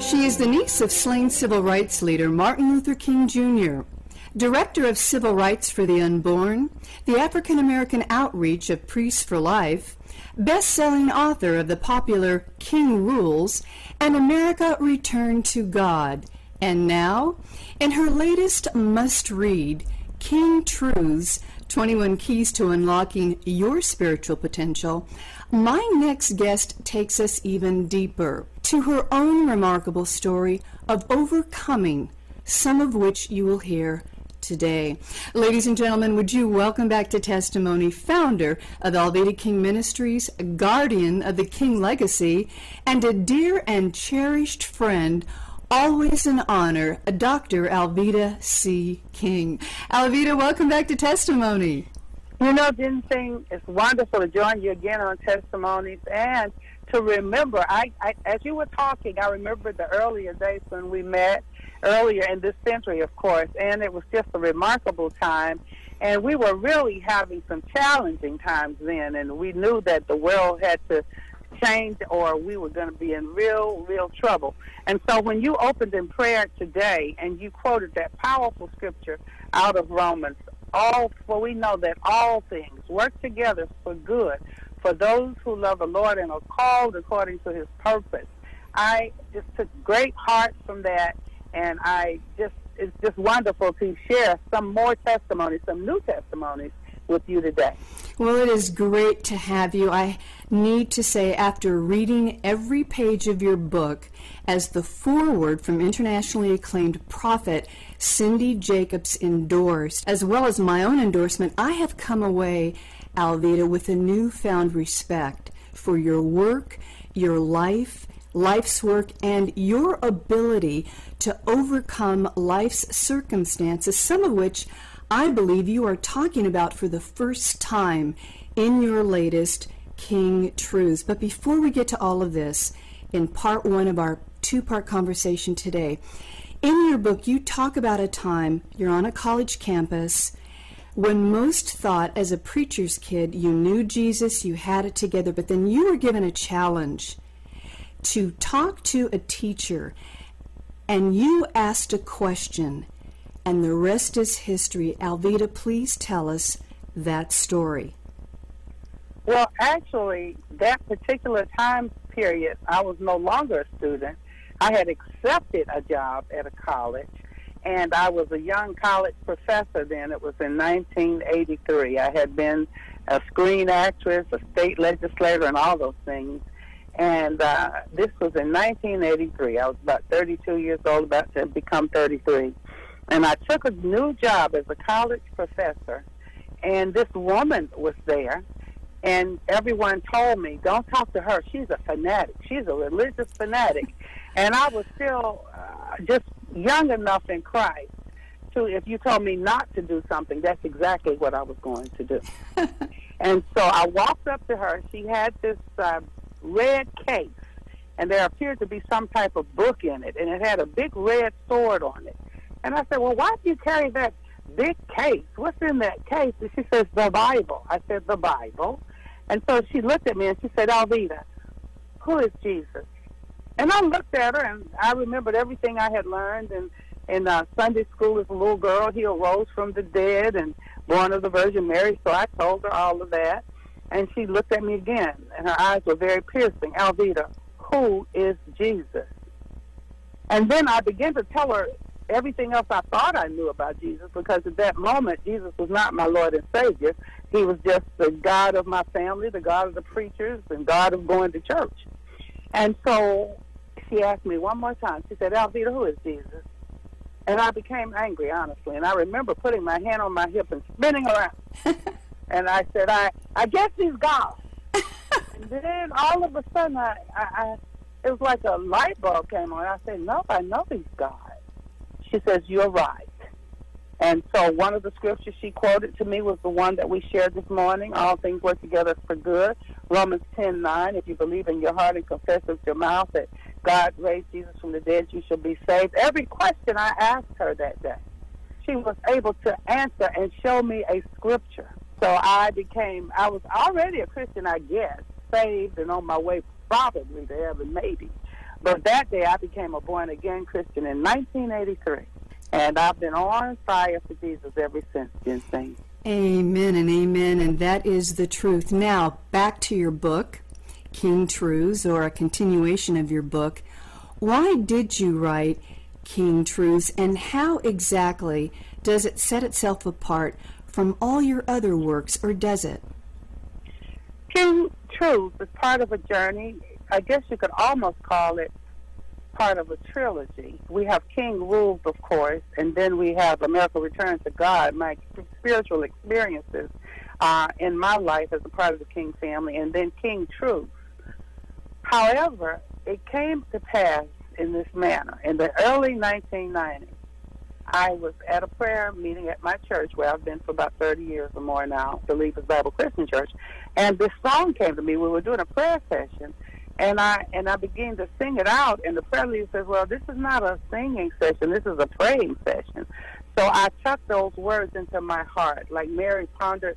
She is the niece of slain civil rights leader Martin Luther King Jr., Director of Civil Rights for the Unborn, the African American Outreach of Priests for Life, best selling author of the popular King Rules and America Returned to God, and now, in her latest must read, King Truths 21 Keys to Unlocking Your Spiritual Potential, my next guest takes us even deeper to her own remarkable story of overcoming, some of which you will hear today. Ladies and gentlemen, would you welcome back to Testimony, founder of Alveda King Ministries, guardian of the King legacy, and a dear and cherished friend always an honor, Dr. Alveda C. King. Alveda, welcome back to Testimony. You know, Jensine, it's wonderful to join you again on Testimonies and to remember. I, I, as you were talking, I remember the earlier days when we met earlier in this century, of course, and it was just a remarkable time. And we were really having some challenging times then, and we knew that the world had to change or we were going to be in real, real trouble. And so when you opened in prayer today and you quoted that powerful scripture out of Romans, all for we know that all things work together for good for those who love the Lord and are called according to his purpose. I just took great heart from that and I just it's just wonderful to share some more testimonies, some new testimonies with you today. Well, it is great to have you. I need to say, after reading every page of your book, as the foreword from internationally acclaimed prophet Cindy Jacobs endorsed, as well as my own endorsement, I have come away, Alveda, with a newfound respect for your work, your life, life's work, and your ability to overcome life's circumstances, some of which I believe you are talking about for the first time in your latest King Truths. But before we get to all of this, in part one of our two part conversation today, in your book, you talk about a time you're on a college campus when most thought as a preacher's kid you knew Jesus, you had it together, but then you were given a challenge to talk to a teacher and you asked a question and the rest is history. Alveda, please tell us that story. Well, actually, that particular time period, I was no longer a student. I had accepted a job at a college, and I was a young college professor then. It was in 1983. I had been a screen actress, a state legislator, and all those things. And uh, this was in 1983. I was about 32 years old, about to become 33. And I took a new job as a college professor, and this woman was there, and everyone told me, "Don't talk to her. She's a fanatic. She's a religious fanatic." and I was still uh, just young enough in Christ to, if you told me not to do something, that's exactly what I was going to do. and so I walked up to her. She had this uh, red case, and there appeared to be some type of book in it, and it had a big red sword on it. And I said, well, why do you carry that big case? What's in that case? And she says, the Bible. I said, the Bible. And so she looked at me and she said, Alveda, who is Jesus? And I looked at her and I remembered everything I had learned in, in uh, Sunday school as a little girl. He arose from the dead and born of the Virgin Mary. So I told her all of that. And she looked at me again and her eyes were very piercing. Alveda, who is Jesus? And then I began to tell her everything else I thought I knew about Jesus because at that moment, Jesus was not my Lord and Savior. He was just the God of my family, the God of the preachers, and God of going to church. And so she asked me one more time. She said, Alveda, who is Jesus? And I became angry, honestly. And I remember putting my hand on my hip and spinning around. and I said, I, I guess he's God. and then all of a sudden, I, I, I, it was like a light bulb came on. I said, no, I know he's God. She says, You're right. And so one of the scriptures she quoted to me was the one that we shared this morning. All things work together for good. Romans 10 9. If you believe in your heart and confess with your mouth that God raised Jesus from the dead, you shall be saved. Every question I asked her that day, she was able to answer and show me a scripture. So I became, I was already a Christian, I guess, saved and on my way probably to heaven, maybe. But that day I became a born again Christian in 1983. And I've been on fire for Jesus ever since, Jensine. Amen and amen. And that is the truth. Now, back to your book, King Truths, or a continuation of your book. Why did you write King Truths, and how exactly does it set itself apart from all your other works, or does it? King Truths is part of a journey. I guess you could almost call it part of a trilogy. We have King Rules, of course, and then we have America Returns to God, my spiritual experiences uh, in my life as a part of the King family, and then King Truth. However, it came to pass in this manner. In the early 1990s, I was at a prayer meeting at my church where I've been for about 30 years or more now, Believers Bible Christian Church, and this song came to me. We were doing a prayer session, and I and I began to sing it out. And the prayer leader says, "Well, this is not a singing session. This is a praying session." So I tucked those words into my heart, like Mary pondered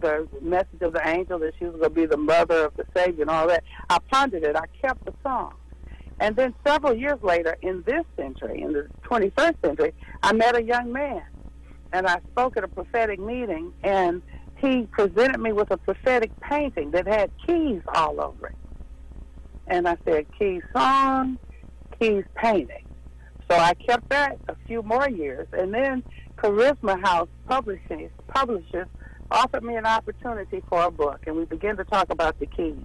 the message of the angel that she was going to be the mother of the Savior and all that. I pondered it. I kept the song. And then several years later, in this century, in the 21st century, I met a young man, and I spoke at a prophetic meeting, and he presented me with a prophetic painting that had keys all over it and I said Keys song, Keys painting. So I kept that a few more years, and then Charisma House Publishing publishers offered me an opportunity for a book, and we began to talk about the keys.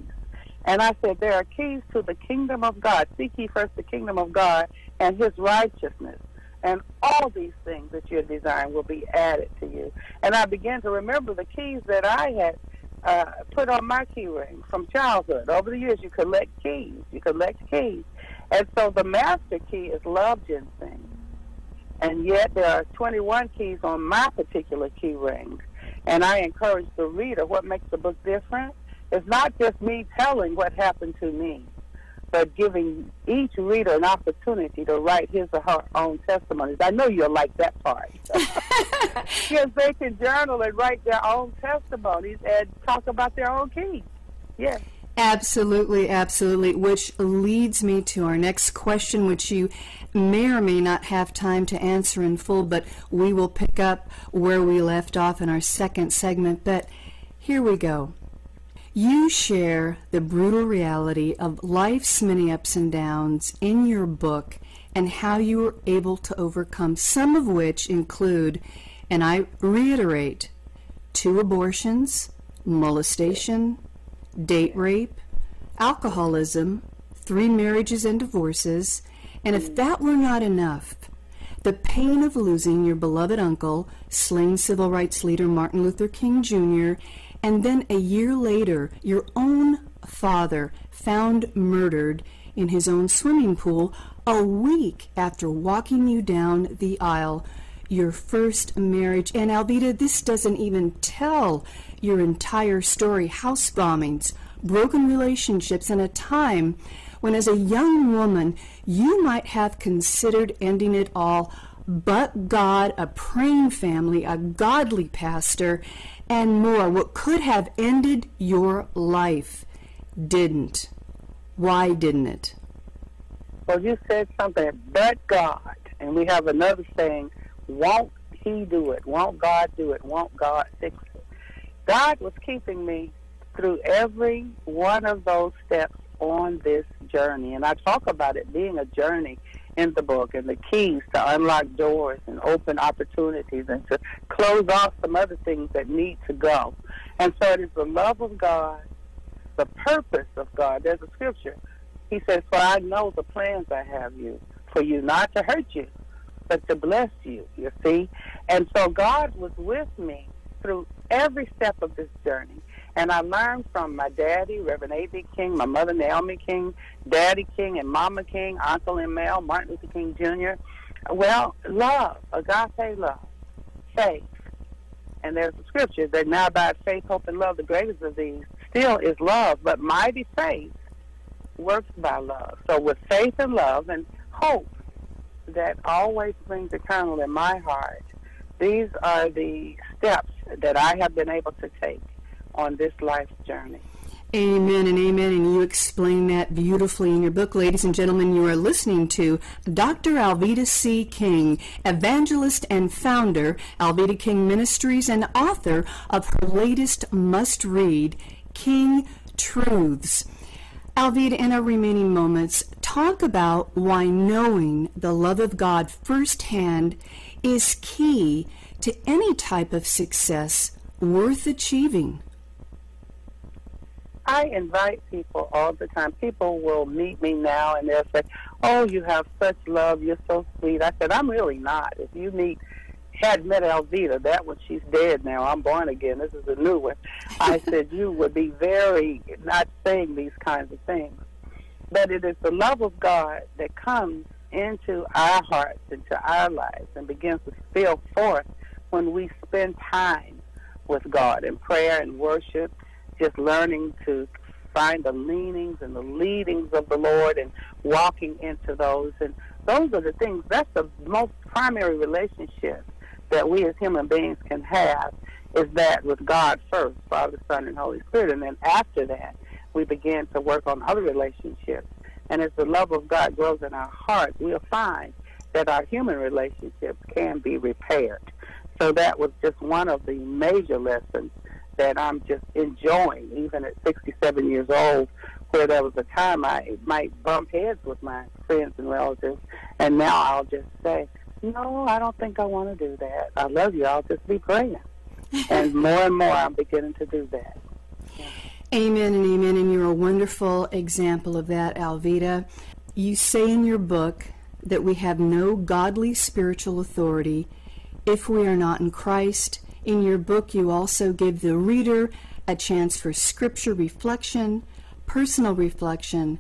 And I said, there are keys to the kingdom of God. Seek ye first the kingdom of God and his righteousness. And all these things that you're desiring will be added to you. And I began to remember the keys that I had uh, put on my key ring from childhood. Over the years, you collect keys. You collect keys. And so the master key is love Jensine. And yet there are 21 keys on my particular key ring. And I encourage the reader what makes the book different is not just me telling what happened to me, but giving each reader an opportunity to write his or her own testimonies. I know you'll like that part. Because they can journal and write their own testimonies and talk about their own keys. Yes. Absolutely, absolutely. Which leads me to our next question, which you may or may not have time to answer in full, but we will pick up where we left off in our second segment. But here we go. You share the brutal reality of life's many ups and downs in your book and how you were able to overcome, some of which include, and I reiterate, two abortions, molestation, date rape, alcoholism, three marriages and divorces, and if that were not enough, the pain of losing your beloved uncle, slain civil rights leader Martin Luther King Jr., and then a year later, your own father found murdered in his own swimming pool a week after walking you down the aisle. Your first marriage, and Alveda, this doesn't even tell your entire story. House bombings, broken relationships, and a time when, as a young woman, you might have considered ending it all, but God, a praying family, a godly pastor, and more. What could have ended your life didn't. Why didn't it? Well, you said something, but God. And we have another saying, won't He do it? Won't God do it? Won't God fix it? God was keeping me through every one of those steps on this journey. And I talk about it being a journey in the book and the keys to unlock doors and open opportunities and to close off some other things that need to go. And so it is the love of God, the purpose of God. There's a scripture. He says, For I know the plans I have you for you, not to hurt you, but to bless you, you see? And so God was with me through every step of this journey. And I learned from my daddy, Reverend A.D. King, my mother, Naomi King, Daddy King and Mama King, Uncle M.L., Martin Luther King Jr. Well, love, agape love. faith. And there's a scripture that now by faith, hope, and love, the greatest of these still is love, but mighty faith works by love. So with faith and love and hope that always brings eternal in my heart, these are the steps that I have been able to take on this life's journey. Amen and amen. And you explain that beautifully in your book. Ladies and gentlemen, you are listening to Dr. Alveda C. King, evangelist and founder, Alveda King Ministries, and author of her latest must read, King Truths. Alveda, in our remaining moments, talk about why knowing the love of God firsthand is key to any type of success worth achieving. I invite people all the time. People will meet me now and they'll say, Oh, you have such love. You're so sweet. I said, I'm really not. If you meet had met Alveda, that one she's dead now. I'm born again. This is a new one. I said you would be very not saying these kinds of things. But it is the love of God that comes into our hearts, into our lives, and begins to spill forth when we spend time with God in prayer and worship, just learning to find the leanings and the leadings of the Lord and walking into those. And those are the things, that's the most primary relationship that we as human beings can have is that with God first, Father, Son, and Holy Spirit. And then after that, we begin to work on other relationships. And as the love of God grows in our hearts, we'll find that our human relationships can be repaired. So that was just one of the major lessons that I'm just enjoying, even at 67 years old, where there was a time I might bump heads with my friends and relatives, and now I'll just say, no, I don't think I want to do that. I love you. I'll just be praying. and more and more, I'm beginning to do that. Yeah. Amen and amen. And you're a wonderful example of that, Alveda. You say in your book that we have no godly spiritual authority if we are not in Christ. In your book, you also give the reader a chance for scripture reflection, personal reflection,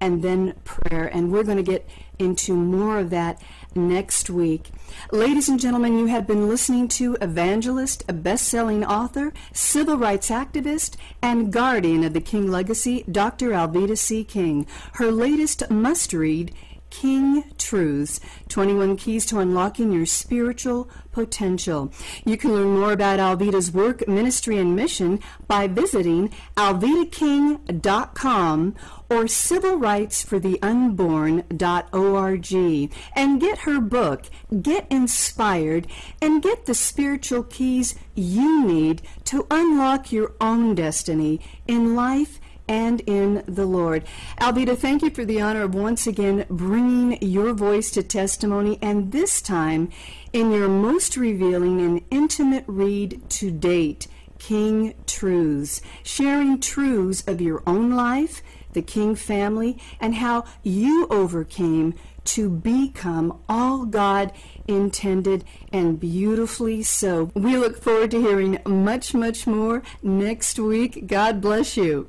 and then prayer. And we're going to get into more of that next week. Ladies and gentlemen, you have been listening to evangelist, a best selling author, civil rights activist, and guardian of the King legacy, Dr. Alveda C. King. Her latest must read King Truths 21 Keys to Unlocking Your Spiritual Potential. You can learn more about Alveda's work, ministry, and mission by visiting alvedaking.com or civilrightsfortheunborn.org and get her book, Get Inspired, and get the spiritual keys you need to unlock your own destiny in life and in the Lord. Alveda, thank you for the honor of once again bringing your voice to testimony, and this time in your most revealing and intimate read to date, King Truths, sharing truths of your own life, the King family, and how you overcame to become all God intended and beautifully so. We look forward to hearing much, much more next week. God bless you.